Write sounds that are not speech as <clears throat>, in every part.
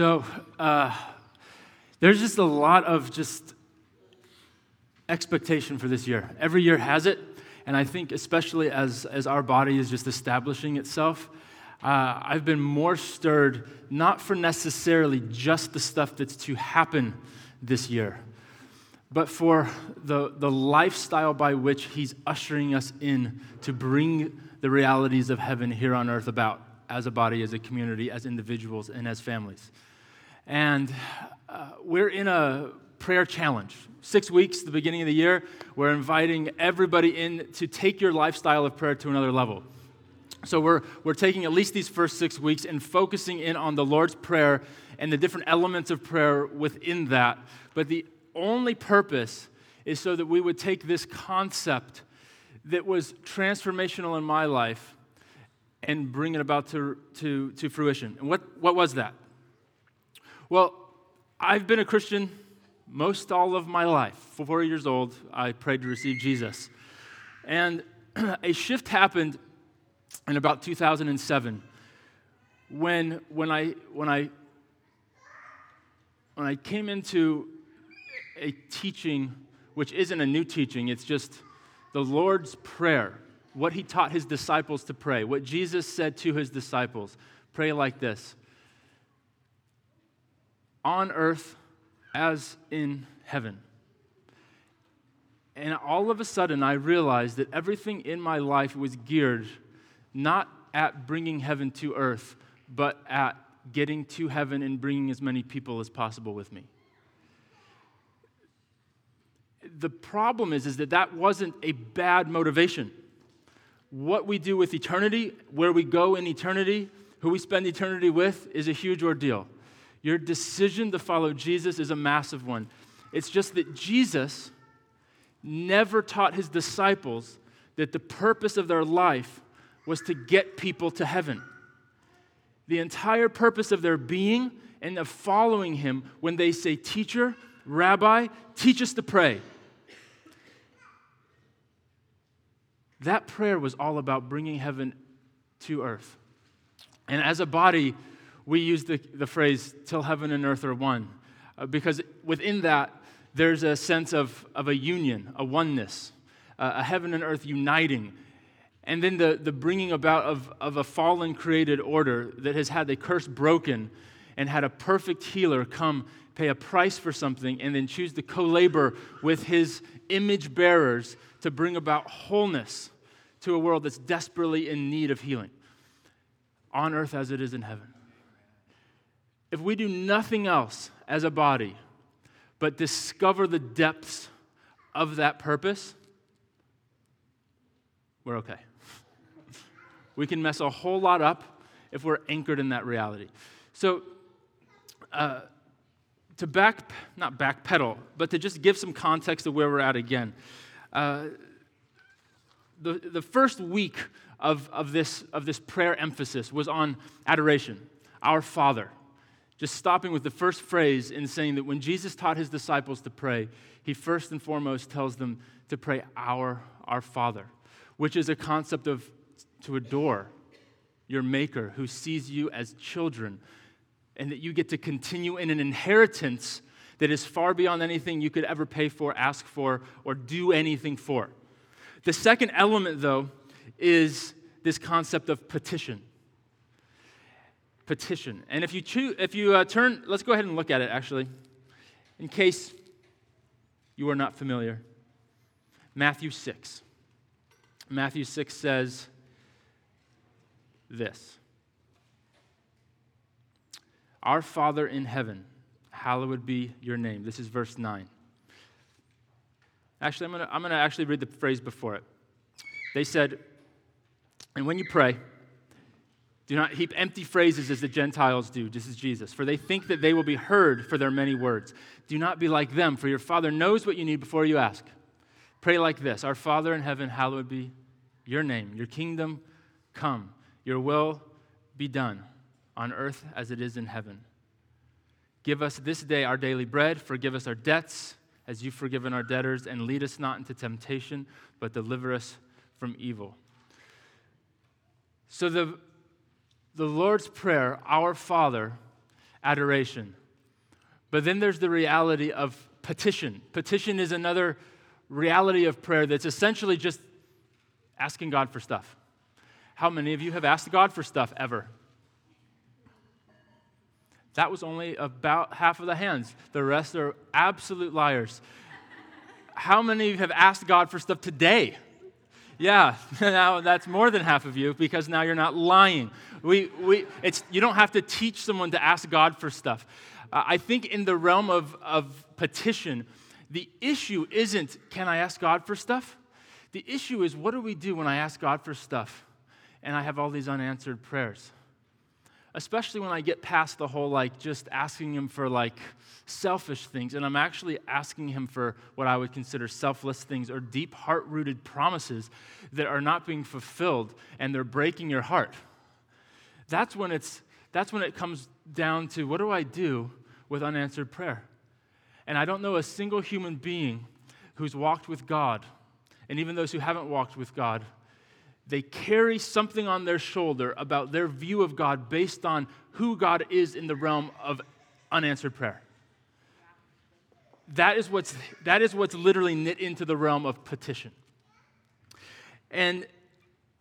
So uh, there's just a lot of just expectation for this year. Every year has it, and I think especially as, as our body is just establishing itself, uh, I've been more stirred, not for necessarily just the stuff that's to happen this year, but for the, the lifestyle by which He's ushering us in to bring the realities of heaven here on earth about as a body, as a community, as individuals, and as families. And uh, we're in a prayer challenge. Six weeks, the beginning of the year, we're inviting everybody in to take your lifestyle of prayer to another level. So we're, we're taking at least these first six weeks and focusing in on the Lord's Prayer and the different elements of prayer within that. But the only purpose is so that we would take this concept that was transformational in my life and bring it about to, to, to fruition. And what, what was that? Well, I've been a Christian most all of my life. Four years old, I prayed to receive Jesus. And <clears throat> a shift happened in about 2007 when, when, I, when, I, when I came into a teaching which isn't a new teaching, it's just the Lord's Prayer, what he taught his disciples to pray, what Jesus said to his disciples pray like this on earth as in heaven. And all of a sudden, I realized that everything in my life was geared not at bringing heaven to earth, but at getting to heaven and bringing as many people as possible with me the problem is, is that that wasn't a bad motivation. What we do with eternity, where we go in eternity, who we spend eternity with, is a huge ordeal. Your decision to follow Jesus is a massive one. It's just that Jesus never taught his disciples that the purpose of their life was to get people to heaven. The entire purpose of their being and of following him when they say, Teacher, Rabbi, teach us to pray. That prayer was all about bringing heaven to earth. And as a body, we use the, the phrase, till heaven and earth are one, uh, because within that, there's a sense of, of a union, a oneness, uh, a heaven and earth uniting. And then the, the bringing about of, of a fallen created order that has had the curse broken and had a perfect healer come pay a price for something and then choose to co labor with his image bearers to bring about wholeness to a world that's desperately in need of healing, on earth as it is in heaven. If we do nothing else as a body but discover the depths of that purpose, we're okay. <laughs> we can mess a whole lot up if we're anchored in that reality. So, uh, to back, not backpedal, but to just give some context of where we're at again. Uh, the, the first week of, of, this, of this prayer emphasis was on adoration, our Father. Just stopping with the first phrase and saying that when Jesus taught his disciples to pray, he first and foremost tells them to pray, Our, our Father, which is a concept of to adore your Maker who sees you as children, and that you get to continue in an inheritance that is far beyond anything you could ever pay for, ask for, or do anything for. The second element, though, is this concept of petition. Petition. And if you, if you uh, turn, let's go ahead and look at it actually, in case you are not familiar. Matthew 6. Matthew 6 says this our Father in heaven, hallowed be your name. This is verse 9. Actually, I'm going to I'm going to actually read the phrase before it. They said, and when you pray, do not heap empty phrases as the Gentiles do, just as Jesus, for they think that they will be heard for their many words. Do not be like them, for your Father knows what you need before you ask. Pray like this Our Father in heaven, hallowed be your name. Your kingdom come. Your will be done on earth as it is in heaven. Give us this day our daily bread. Forgive us our debts as you've forgiven our debtors. And lead us not into temptation, but deliver us from evil. So the, the Lord's Prayer, Our Father, adoration. But then there's the reality of petition. Petition is another reality of prayer that's essentially just asking God for stuff. How many of you have asked God for stuff ever? That was only about half of the hands. The rest are absolute liars. How many of you have asked God for stuff today? Yeah, <laughs> now that's more than half of you because now you're not lying. We, we, it's, you don't have to teach someone to ask God for stuff. Uh, I think in the realm of, of petition, the issue isn't can I ask God for stuff? The issue is what do we do when I ask God for stuff and I have all these unanswered prayers? Especially when I get past the whole like just asking him for like selfish things and I'm actually asking him for what I would consider selfless things or deep heart rooted promises that are not being fulfilled and they're breaking your heart. That's when it's that's when it comes down to what do I do with unanswered prayer? And I don't know a single human being who's walked with God, and even those who haven't walked with God, they carry something on their shoulder about their view of God based on who God is in the realm of unanswered prayer. That is what's, that is what's literally knit into the realm of petition. And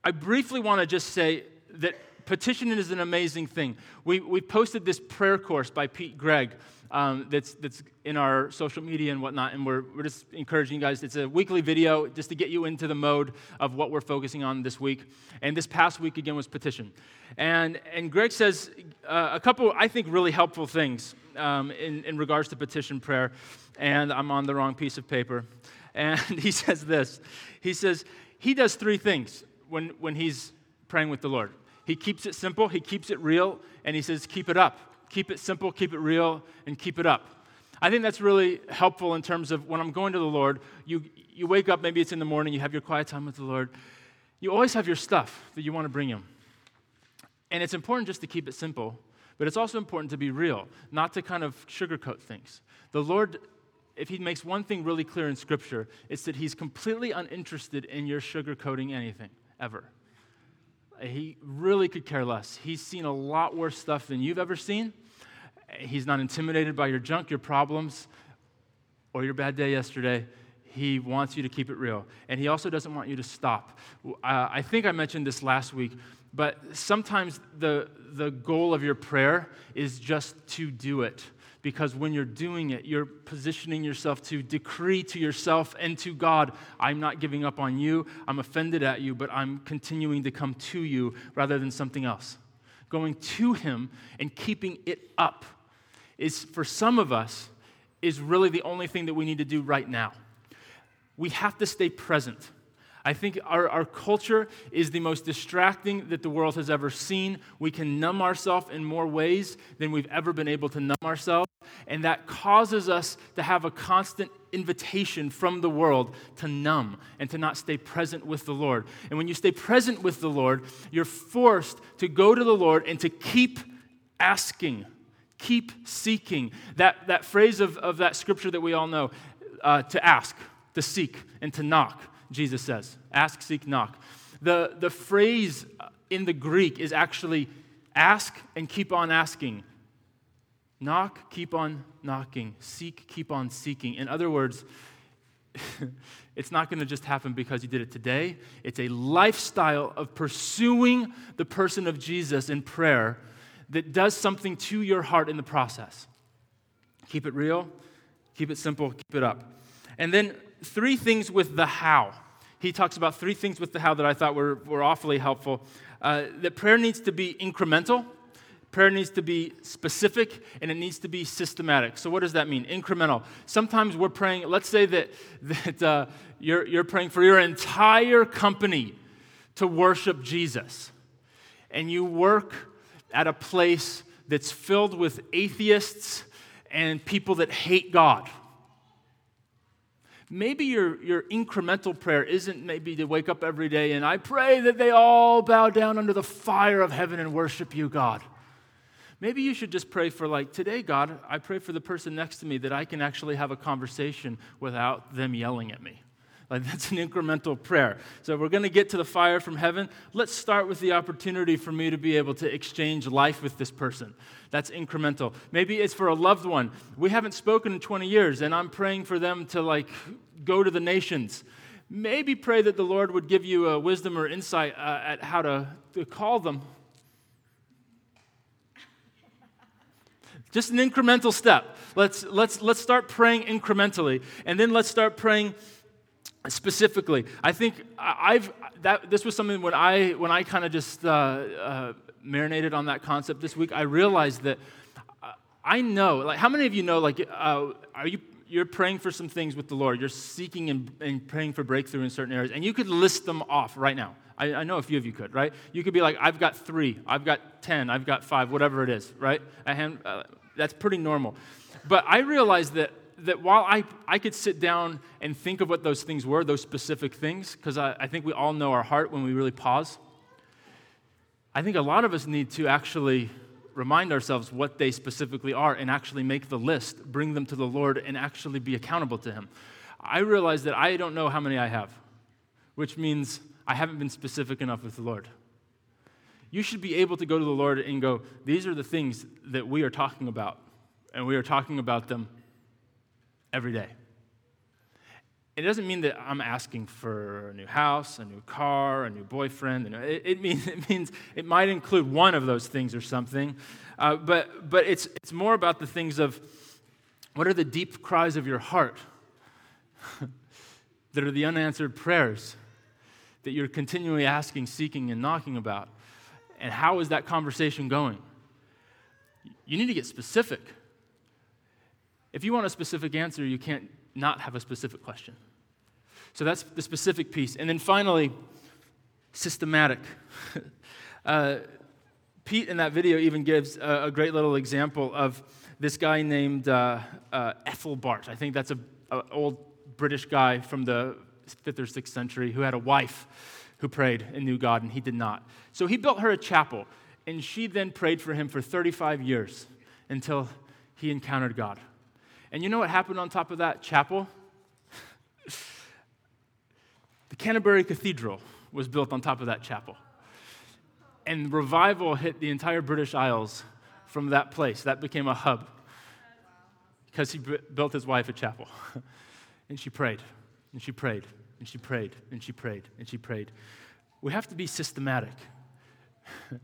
I briefly want to just say that petitioning is an amazing thing. We, we posted this prayer course by Pete Greig um, that's, that's in our social media and whatnot. And we're, we're just encouraging you guys. It's a weekly video just to get you into the mode of what we're focusing on this week. And this past week, again, was petition. And, and Greig says uh, a couple, I think, really helpful things um, in, in regards to petition prayer. And I'm on the wrong piece of paper. And <laughs> he says this He says, he does three things when, when he's praying with the Lord. He keeps it simple, he keeps it real, and he says, keep it up keep it simple, keep it real, and keep it up. I think that's really helpful in terms of when I'm going to the Lord, you, you wake up, maybe it's in the morning, you have your quiet time with the Lord. You always have your stuff that you want to bring Him. And it's important just to keep it simple, but it's also important to be real, not to kind of sugarcoat things. The Lord, if He makes one thing really clear in Scripture, it's that He's completely uninterested in your sugarcoating anything, ever. He really could care less. He's seen a lot worse stuff than you've ever seen. He's not intimidated by your junk, your problems, or your bad day yesterday. He wants you to keep it real. And he also doesn't want you to stop. Uh, I think I mentioned this last week, but sometimes the, the goal of your prayer is just to do it because when you're doing it, you're positioning yourself to decree to yourself and to God, I'm not giving up on you, I'm offended at you, but I'm continuing to come to you rather than something else. Going to Him and keeping it up is, for some of us, is really the only thing that we need to do right now. We have to stay present. I think our, our culture is the most distracting that the world has ever seen. We can numb ourselves in more ways than we've ever been able to numb ourselves. And that causes us to have a constant invitation from the world to numb and to not stay present with the Lord. And when you stay present with the Lord, you're forced to go to the Lord and to keep asking, keep seeking. That, that phrase of, of that scripture that we all know uh, to ask, to seek, and to knock Jesus says ask, seek, knock. The, the phrase in the Greek is actually ask and keep on asking. Knock, keep on knocking. Seek, keep on seeking. In other words, <laughs> it's not going to just happen because you did it today. It's a lifestyle of pursuing the person of Jesus in prayer that does something to your heart in the process. Keep it real, keep it simple, keep it up. And then three things with the how. He talks about three things with the how that I thought were, were awfully helpful. Uh, that prayer needs to be incremental, prayer needs to be specific, and it needs to be systematic. So, what does that mean? Incremental. Sometimes we're praying, let's say that, <laughs> that uh, you're, you're praying for your entire company to worship Jesus, and you work at a place that's filled with atheists and people that hate God maybe your, your incremental prayer isn't maybe to wake up every day and I pray that they all bow down under the fire of heaven and worship you, God. Maybe you should just pray for, like, today, God, I pray for the person next to me that I can actually have a conversation without them yelling at me. Like that's an incremental prayer. So we're going to get to the fire from heaven. Let's start with the opportunity for me to be able to exchange life with this person. That's incremental. Maybe it's for a loved one. We haven't spoken in 20 years and I'm praying for them to like go to the nations. Maybe pray that the Lord would give you a wisdom or insight uh, at how to, to call them. Just an incremental step. Let's, let's, let's start praying incrementally, and then let's start praying specifically. I think I've that this was something when I when I kind of just uh, uh, marinated on that concept this week. I realized that I know. Like, how many of you know? Like, uh, are you you're praying for some things with the Lord? You're seeking and, and, praying for breakthrough in certain areas, and you could list them off right now. I, I know a few of you could, right? You could be like, I've got three, I've got ten, I've got five, whatever it is, right? Hand, uh, that's pretty normal. But I realized that that while I, I could sit down and think of what those things were, those specific things, because I, I think we all know our heart when we really pause, I think a lot of us need to actually remind ourselves what they specifically are and actually make the list, bring them to the Lord, and actually be accountable to Him. I realize that I don't know how many I have, which means I haven't been specific enough with the Lord. You should be able to go to the Lord and go, These are the things that we are talking about, and we are talking about them every day. It doesn't mean that I'm asking for a new house, a new car, a new boyfriend. It, means, <laughs> it means it might include one of those things or something. Uh, but but it's, it's more about the things of what are the deep cries of your heart <laughs> that are the unanswered prayers that you're continually asking, seeking, and knocking about. And how is that conversation going? You need to get specific. If you want a specific answer, you can't not have a specific question. So that's the specific piece. And then finally, systematic. <laughs> uh, Pete in that video even gives a, a, great little example of this guy named uh, uh, Ethelbert. I think that's an old British guy from the fifth or sixth century who had a wife who prayed and knew God, and he did not. So he built her a chapel, and she then prayed for him for 35 years until he encountered God. And you know what happened on top of that chapel? <laughs> the Canterbury Cathedral was built on top of that chapel. And revival hit the entire British Isles from that place. That became a hub because he built his wife a chapel. <laughs> and she prayed, and she prayed, and she prayed, and she prayed, and she prayed. We have to be systematic. <laughs>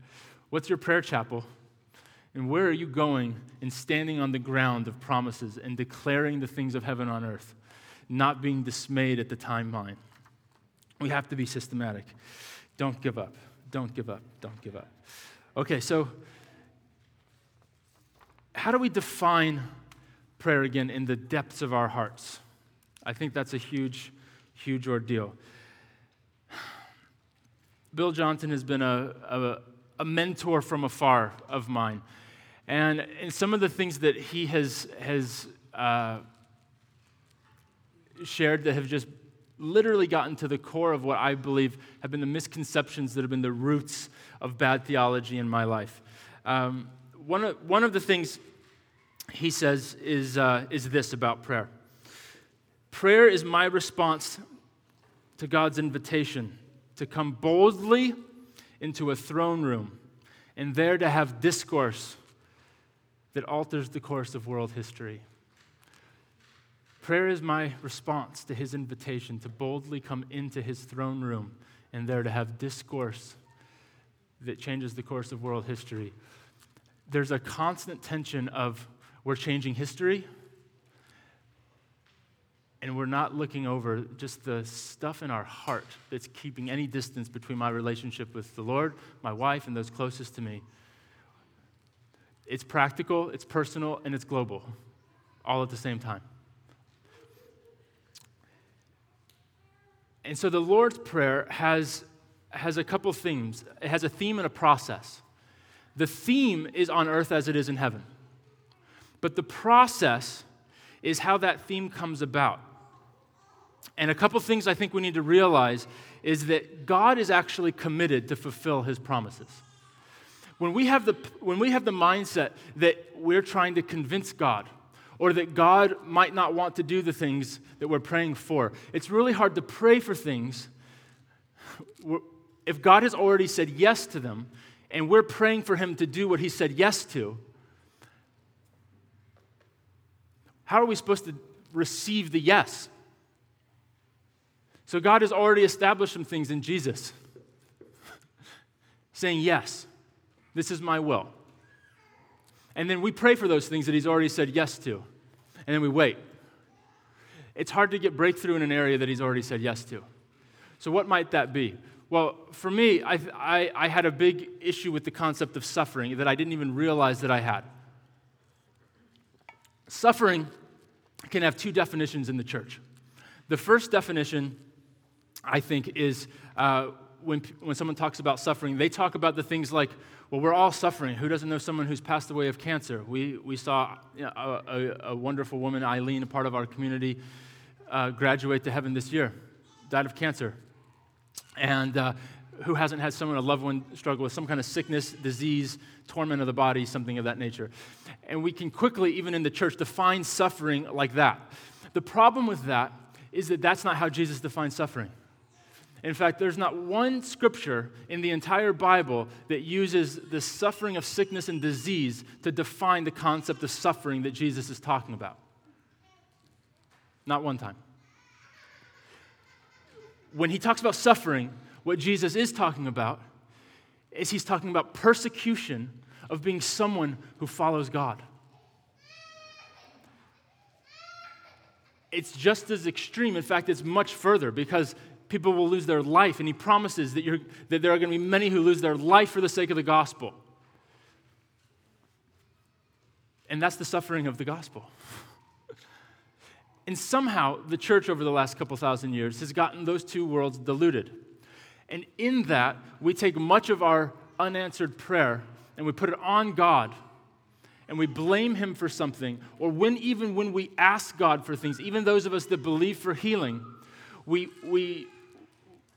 What's your prayer chapel? And where are you going and standing on the ground of promises and declaring the things of heaven on earth, not being dismayed at the timeline? We have to be systematic. Don't give up. Don't give up. Don't give up. Okay, so how do we define prayer again in the depths of our hearts? I think that's a huge, huge ordeal. Bill Johnson has been a, a, a mentor from afar of mine. And, and some of the things that he has, has uh, shared that have just literally gotten to the core of what I believe have been the misconceptions that have been the roots of bad theology in my life. Um, one, of, one of the things he says is, uh, is this about prayer prayer is my response to God's invitation to come boldly into a throne room and there to have discourse that alters the course of world history. Prayer is my response to his invitation to boldly come into his throne room and there to have discourse that changes the course of world history. There's a constant tension of we're changing history and we're not looking over just the stuff in our heart that's keeping any distance between my relationship with the Lord, my wife, and those closest to me. It's practical, it's personal, and it's global, all at the same time. And so the Lord's Prayer has, has a couple themes. It has a theme and a process. The theme is on earth as it is in heaven. But the process is how that theme comes about. And a couple things I think we need to realize is that God is actually committed to fulfill his promises. When we have the, when we have the mindset that we're trying to convince God, or that God might not want to do the things that we're praying for. It's really hard to pray for things if God has already said yes to them and we're praying for Him to do what He said yes to. How are we supposed to receive the yes? So God has already established some things in Jesus, <laughs> saying, Yes, this is my will. And then we pray for those things that He's already said yes to. And then we wait. It's hard to get breakthrough in an area that He's already said yes to. So, what might that be? Well, for me, I, I, I, had a big issue with the concept of suffering that I didn't even realize that I had. Suffering can have two definitions in the church. The first definition, I think, is uh, when, when someone talks about suffering, they talk about the things like, well, we're all suffering. Who doesn't know someone who's passed away of cancer? We, we saw you know, a, a, wonderful woman, Eileen, a part of our community, uh, graduate to heaven this year, died of cancer. And uh, who hasn't had someone, a loved one, struggle with some kind of sickness, disease, torment of the body, something of that nature? And we can quickly, even in the church, define suffering like that. The problem with that is that that's not how Jesus defines suffering. In fact, there's not one scripture in the entire Bible that uses the suffering of sickness and disease to define the concept of suffering that Jesus is talking about. Not one time. When he talks about suffering, what Jesus is talking about is he's talking about persecution of being someone who follows God. It's just as extreme. In fact, it's much further because people will lose their life, and he promises that, that there are going to be many who lose their life for the sake of the gospel. And that's the suffering of the gospel. and somehow, the church over the last couple thousand years has gotten those two worlds diluted. And in that, we take much of our unanswered prayer and we put it on God and we blame him for something, or when even when we ask God for things, even those of us that believe for healing, we, we,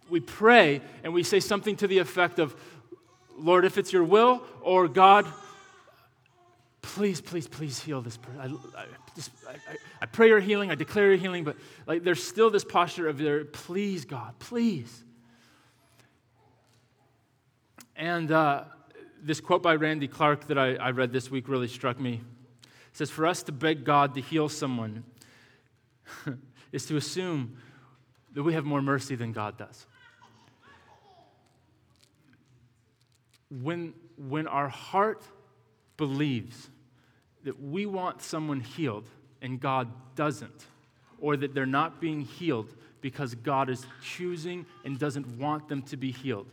we pray and we say something to the effect of, Lord, if it's your will, or God, please, please, please heal this person. I, I, just, I, I, pray your healing, I declare your healing, but like there's still this posture of there, please, God, please. And uh, this quote by Randy Clark that I, I read this week really struck me. It says, For us to beg God to heal someone <laughs> is to assume that we have more mercy than God does. When, when our heart believes that we want someone healed and God doesn't, or that they're not being healed because God is choosing and doesn't want them to be healed,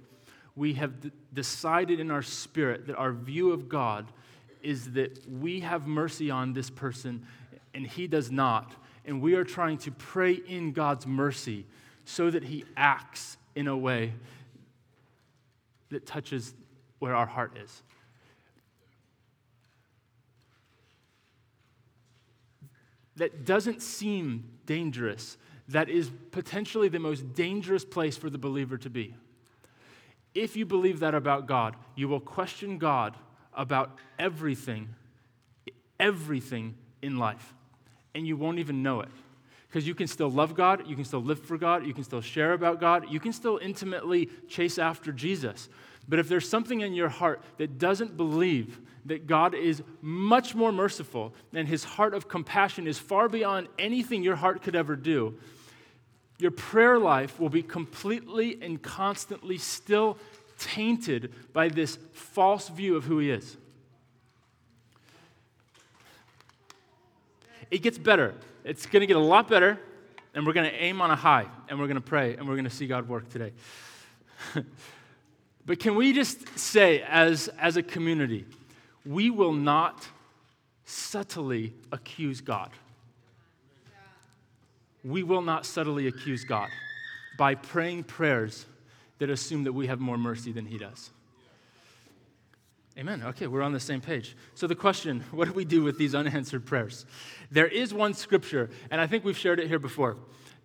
we have d- decided in our spirit that our view of God is that we have mercy on this person and he does not. And we are trying to pray in God's mercy so that he acts in a way that touches where our heart is. That doesn't seem dangerous. That is potentially the most dangerous place for the believer to be. If you believe that about God, you will question God about everything, everything in life, and you won't even know it. Because you can still love God, you can still live for God, you can still share about God, you can still intimately chase after Jesus. But if there's something in your heart that doesn't believe that God is much more merciful and his heart of compassion is far beyond anything your heart could ever do, your prayer life will be completely and constantly still tainted by this false view of who he is. It gets better. It's going to get a lot better, and we're going to aim on a high, and we're going to pray, and we're going to see God work today. <laughs> But can we just say, as, as a community, we will not subtly accuse God. We will not subtly accuse God by praying prayers that assume that we have more mercy than He does. Amen. Okay, we're on the same page. So, the question what do we do with these unanswered prayers? There is one scripture, and I think we've shared it here before.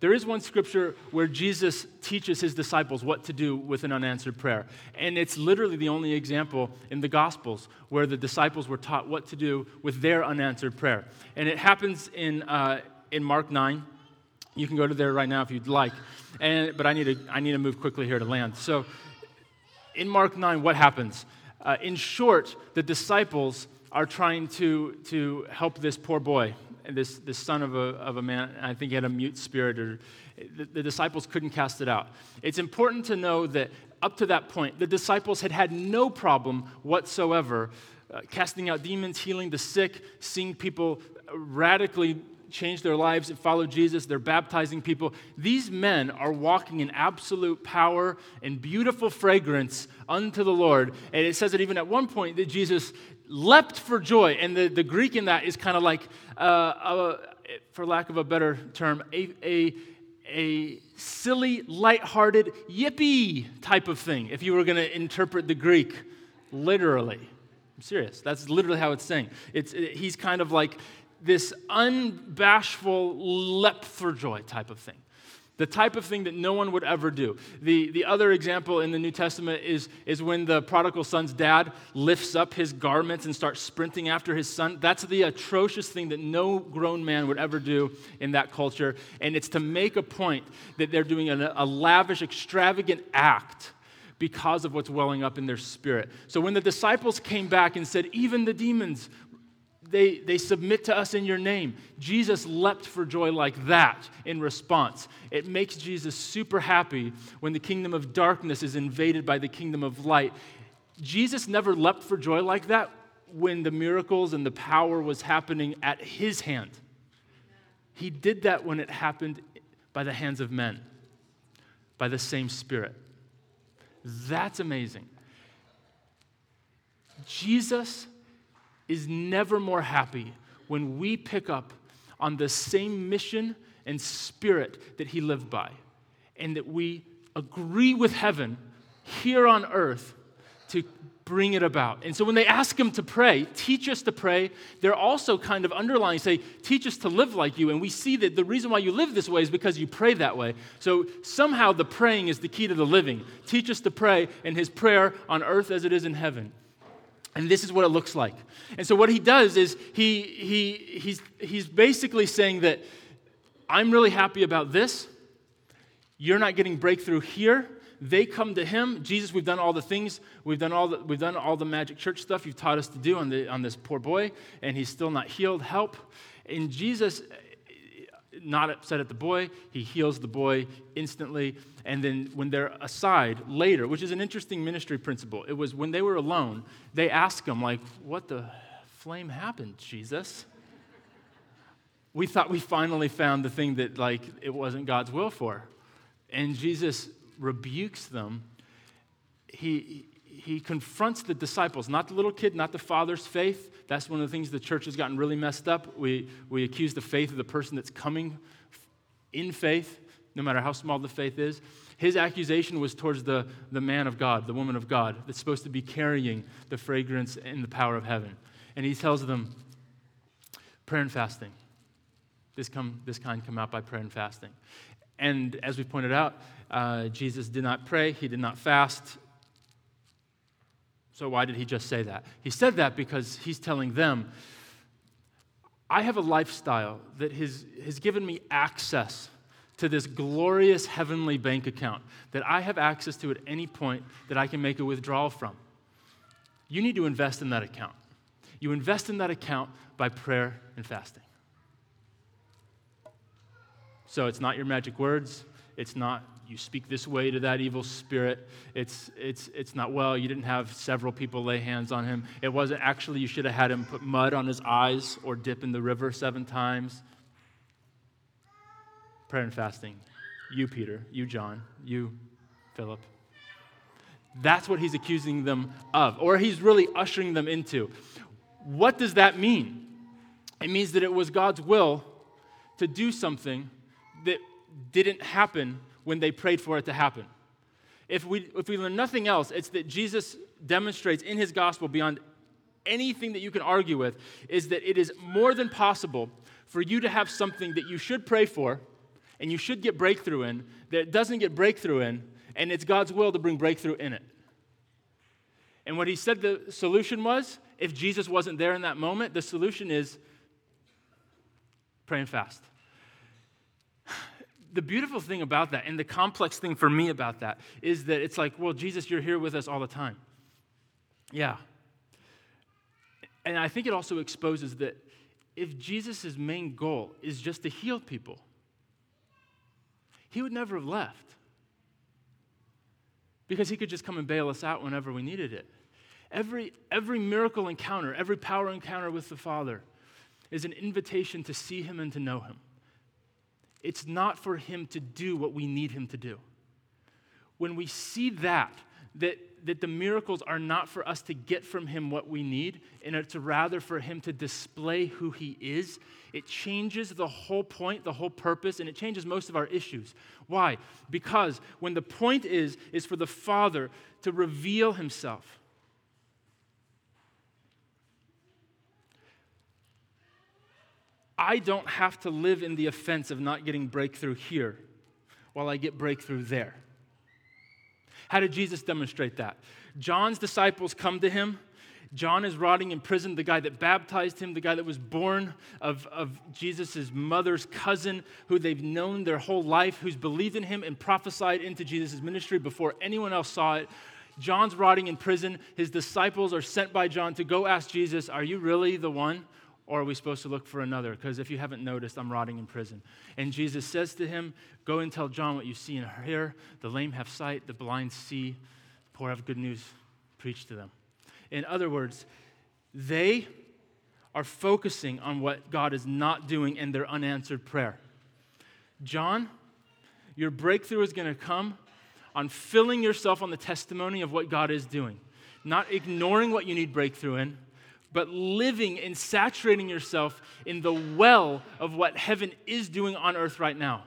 There is one scripture where Jesus teaches his disciples what to do with an unanswered prayer. And it's literally the only example in the Gospels where the disciples were taught what to do with their unanswered prayer. And it happens in, uh, in Mark 9. You can go to there right now if you'd like. And, but I need, to, I need to move quickly here to land. So, in Mark 9, what happens? Uh, in short, the disciples are trying to, to help this poor boy, this, this son of a, of a man. I think he had a mute spirit, or the, the disciples couldn't cast it out. It's important to know that up to that point, the disciples had had no problem whatsoever uh, casting out demons, healing the sick, seeing people radically change their lives and follow Jesus. They're baptizing people. These men are walking in absolute power and beautiful fragrance unto the Lord. And it says that even at one point that Jesus leapt for joy. And the, the Greek in that is kind of like, uh, a, for lack of a better term, a, a, a silly, lighthearted, yippee type of thing, if you were going to interpret the Greek literally. I'm serious. That's literally how it's saying. It's, it, he's kind of like this unbashful leap for joy type of thing. The type of thing that no one would ever do. The, the other example in the New Testament is, is when the prodigal son's dad lifts up his garments and starts sprinting after his son. That's the atrocious thing that no grown man would ever do in that culture. And it's to make a point that they're doing a, a lavish, extravagant act because of what's welling up in their spirit. So when the disciples came back and said, Even the demons they, they submit to us in your name. Jesus leapt for joy like that in response. It makes Jesus super happy when the kingdom of darkness is invaded by the kingdom of light. Jesus never leapt for joy like that when the miracles and the power was happening at his hand. He did that when it happened by the hands of men, by the same Spirit. That's amazing. Jesus is never more happy when we pick up on the same mission and spirit that he lived by, and that we agree with heaven here on earth to bring it about. And so when they ask him to pray, teach us to pray, they're also kind of underlying, say, teach us to live like you. And we see that the reason why you live this way is because you pray that way. So somehow the praying is the key to the living. Teach us to pray, in his prayer on earth as it is in heaven. And this is what it looks like. And so what he does is he, he, he's, he's basically saying that I'm really happy about this. You're not getting breakthrough here. They come to him. Jesus, we've done all the things. We've done all the, we've done all the magic church stuff you've taught us to do on, the, on this poor boy, and he's still not healed. Help. And Jesus not upset at the boy. He heals the boy instantly. And then when they're aside later, which is an interesting ministry principle, it was when they were alone, they ask him, like, what the flame happened, Jesus? We thought we finally found the thing that, like, it wasn't God's will for. And Jesus rebukes them. He, he confronts the disciples, not the little kid, not the father's faith, that's one of the things the church has gotten really messed up. We, we accuse the faith of the person that's coming in faith, no matter how small the faith is. His accusation was towards the, the man of God, the woman of God, that's supposed to be carrying the fragrance and the power of heaven. And he tells them, prayer and fasting. This, come, this kind come out by prayer and fasting. And as we pointed out, uh, Jesus did not pray, he did not fast, so, why did he just say that? He said that because he's telling them, I have a lifestyle that has, has given me access to this glorious heavenly bank account that I have access to at any point that I can make a withdrawal from. You need to invest in that account. You invest in that account by prayer and fasting. So, it's not your magic words, it's not you speak this way to that evil spirit. It's, it's, it's not, well, you didn't have several people lay hands on him. It wasn't actually, you should have had him put mud on his eyes or dip in the river seven times. Prayer and fasting. You, Peter. You, John. You, Philip. That's what he's accusing them of, or he's really ushering them into. What does that mean? It means that it was God's will to do something that didn't happen when they prayed for it to happen. If we, if we learn nothing else, it's that Jesus demonstrates in his gospel beyond anything that you can argue with is that it is more than possible for you to have something that you should pray for and you should get breakthrough in that doesn't get breakthrough in, and it's God's will to bring breakthrough in it. And what he said the solution was if Jesus wasn't there in that moment, the solution is pray and fast. The beautiful thing about that, and the complex thing for me about that, is that it's like, well, Jesus, you're here with us all the time. Yeah. And I think it also exposes that if Jesus' main goal is just to heal people, he would never have left because he could just come and bail us out whenever we needed it. Every, every miracle encounter, every power encounter with the Father is an invitation to see him and to know him. It's not for him to do what we need him to do. When we see that, that, that the miracles are not for us to get from him what we need, and it's rather for him to display who he is. It changes the whole point, the whole purpose, and it changes most of our issues. Why? Because when the point is, is for the Father to reveal himself. I don't have to live in the offense of not getting breakthrough here while I get breakthrough there. How did Jesus demonstrate that? John's disciples come to him. John is rotting in prison, the guy that baptized him, the guy that was born of, of Jesus' mother's cousin, who they've known their whole life, who's believed in him and prophesied into Jesus' ministry before anyone else saw it. John's rotting in prison. His disciples are sent by John to go ask Jesus, Are you really the one? Or are we supposed to look for another? Because if you haven't noticed, I'm rotting in prison. And Jesus says to him, Go and tell John what you see and hear. The lame have sight, the blind see, the poor have good news. Preach to them. In other words, they are focusing on what God is not doing in their unanswered prayer. John, your breakthrough is going to come on filling yourself on the testimony of what God is doing, not ignoring what you need breakthrough in but living and saturating yourself in the well of what heaven is doing on earth right now.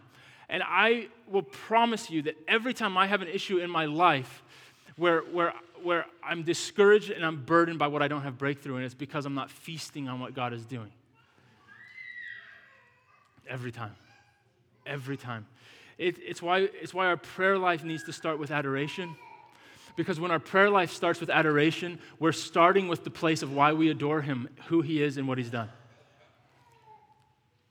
And I will promise you that every time I have an issue in my life where, where, where I'm discouraged and I'm burdened by what I don't have breakthrough in, it's because I'm not feasting on what God is doing. Every time. Every time. It, it's, why, it's why our prayer life needs to start with adoration because when our prayer life starts with adoration, we're starting with the place of why we adore Him, who He is, and what He's done.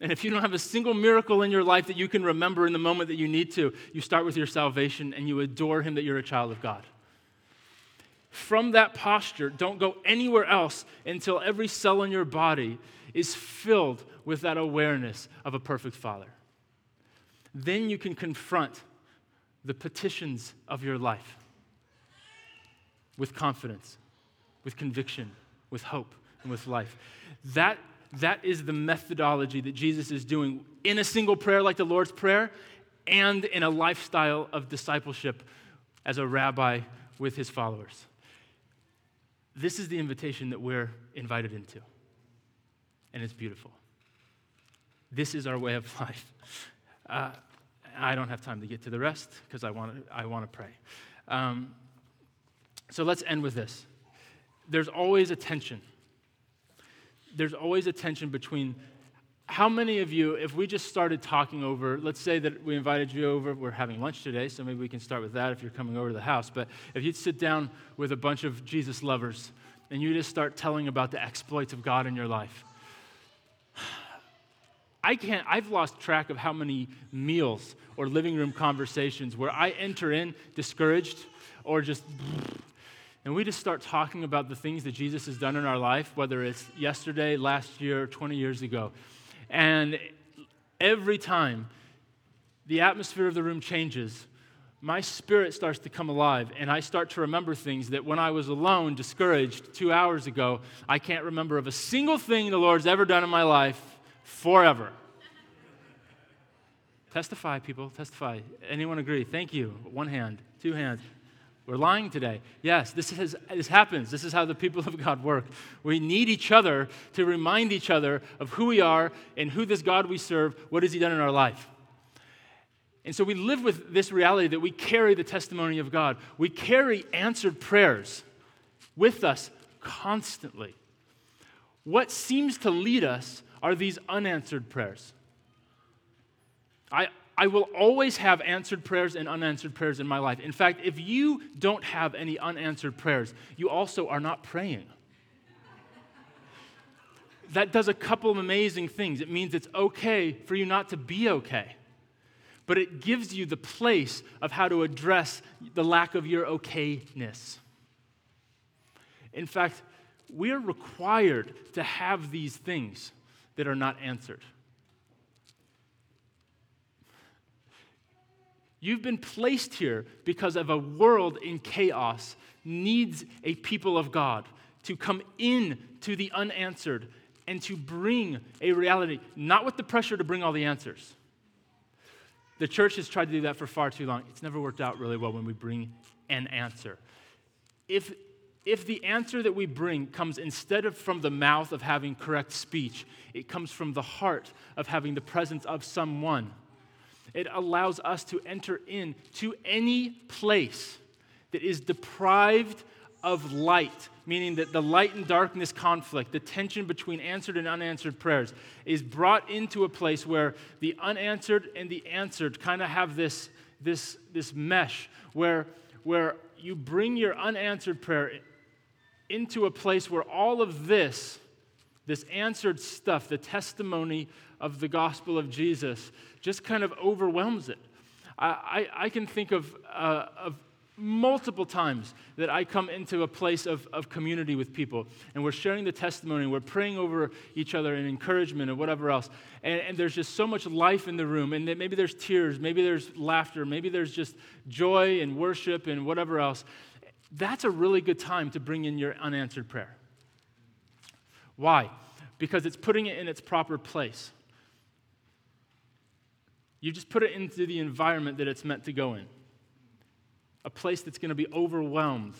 And if you don't have a single miracle in your life that you can remember in the moment that you need to, you start with your salvation and you adore Him that you're a child of God. From that posture, don't go anywhere else until every cell in your body is filled with that awareness of a perfect Father. Then you can confront the petitions of your life with confidence, with conviction, with hope, and with life. That, that is the methodology that Jesus is doing in a single prayer like the Lord's Prayer and in a lifestyle of discipleship as a rabbi with his followers. This is the invitation that we're invited into, and it's beautiful. This is our way of <laughs> life. Uh, I don't have time to get to the rest because I want to I want to pray. Um, so let's end with this. There's always a tension. There's always a tension between how many of you, if we just started talking over, let's say that we invited you over, we're having lunch today, so maybe we can start with that if you're coming over to the house. But if you'd sit down with a bunch of Jesus lovers and you just start telling about the exploits of God in your life, I can't, I've lost track of how many meals or living room conversations where I enter in discouraged or just and we just start talking about the things that Jesus has done in our life, whether it's yesterday, last year, 20 years ago. And every time the atmosphere of the room changes, my spirit starts to come alive, and I start to remember things that when I was alone, discouraged two hours ago, I can't remember of a single thing the Lord's ever done in my life forever. testify, people, testify. Anyone agree? Thank you. One hand, two hands. We're lying today. Yes, this, is, this happens. This is how the people of God work. We need each other to remind each other of who we are and who this God we serve, what has He done in our life. And so we live with this reality that we carry the testimony of God. We carry answered prayers with us constantly. What seems to lead us are these unanswered prayers. I, I will always have answered prayers and unanswered prayers in my life. In fact, if you don't have any unanswered prayers, you also are not praying. that does a couple of amazing things. It means it's okay for you not to be okay, but it gives you the place of how to address the lack of your okayness. In fact, we're required to have these things that are not answered. You've been placed here because of a world in chaos needs a people of God to come in to the unanswered and to bring a reality, not with the pressure to bring all the answers. The church has tried to do that for far too long. It's never worked out really well when we bring an answer. If, if the answer that we bring comes instead of from the mouth of having correct speech, it comes from the heart of having the presence of someone it allows us to enter in to any place that is deprived of light, meaning that the light and darkness conflict, the tension between answered and unanswered prayers, is brought into a place where the unanswered and the answered kind of have this, this, this mesh where, where you bring your unanswered prayer into a place where all of this, this answered stuff, the testimony of the gospel of Jesus, just kind of overwhelms it. I, I, I can think of, uh, of multiple times that I come into a place of, of community with people and we're sharing the testimony, we're praying over each other and encouragement and whatever else. And, and there's just so much life in the room. And maybe there's tears, maybe there's laughter, maybe there's just joy and worship and whatever else. That's a really good time to bring in your unanswered prayer. Why? Because it's putting it in its proper place. You just put it into the environment that it's meant to go in a place that's going to be overwhelmed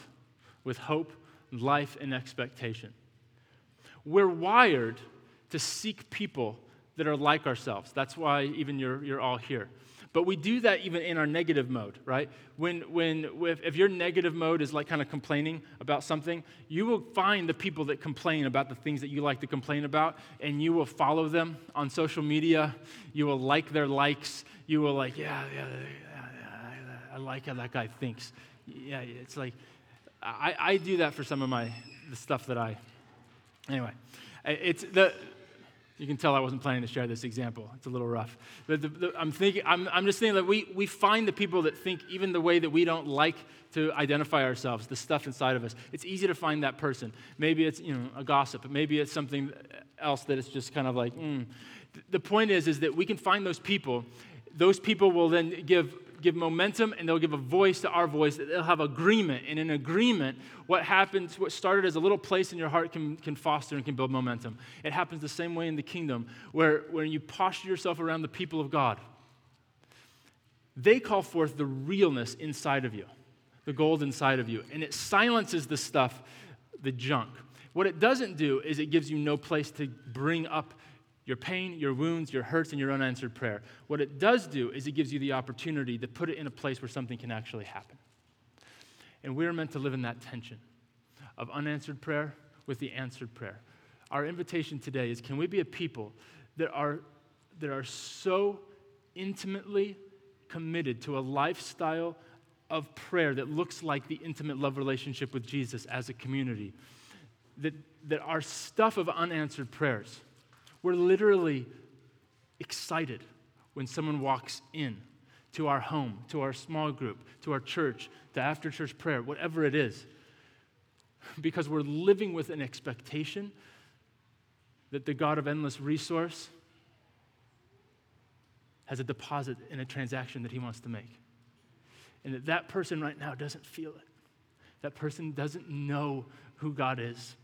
with hope, life, and expectation. We're wired to seek people that are like ourselves. That's why even you're, you're all here. But we do that even in our negative mode, right? When, when, if, your negative mode is like kind of complaining about something, you will find the people that complain about the things that you like to complain about, and you will follow them on social media. You will like their likes. You will like, yeah, yeah, yeah I like how that guy thinks. Yeah, it's like, I, I do that for some of my, the stuff that I, anyway. It's the, you can tell I wasn't planning to share this example. It's a little rough. But the, the, I'm, thinking, I'm, I'm just thinking that we, we find the people that think even the way that we don't like to identify ourselves, the stuff inside of us. It's easy to find that person. Maybe it's you know, a gossip. Maybe it's something else that is just kind of like, mm. The point is, is that we can find those people. Those people will then give give momentum and they'll give a voice to our voice. They'll have agreement. And in agreement, what happens, what started as a little place in your heart can, can foster and can build momentum. It happens the same way in the kingdom, where when you posture yourself around the people of God, they call forth the realness inside of you, the gold inside of you. And it silences the stuff, the junk. What it doesn't do is it gives you no place to bring up your pain, your wounds, your hurts, and your unanswered prayer. What it does do is it gives you the opportunity to put it in a place where something can actually happen. And we're meant to live in that tension of unanswered prayer with the answered prayer. Our invitation today is can we be a people that are, that are so intimately committed to a lifestyle of prayer that looks like the intimate love relationship with Jesus as a community? That, that our stuff of unanswered prayers, we're literally excited when someone walks in to our home, to our small group, to our church, to after church prayer, whatever it is. Because we're living with an expectation that the God of endless resource has a deposit in a transaction that he wants to make. And that that person right now doesn't feel it. That person doesn't know who God is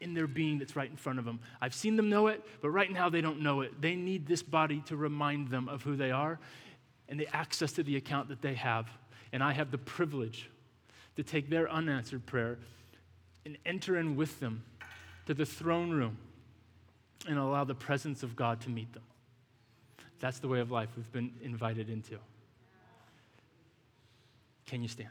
in their being that's right in front of them. I've seen them know it, but right now they don't know it. They need this body to remind them of who they are and the access to the account that they have. And I have the privilege to take their unanswered prayer and enter in with them to the throne room and allow the presence of God to meet them. That's the way of life we've been invited into. Can you stand?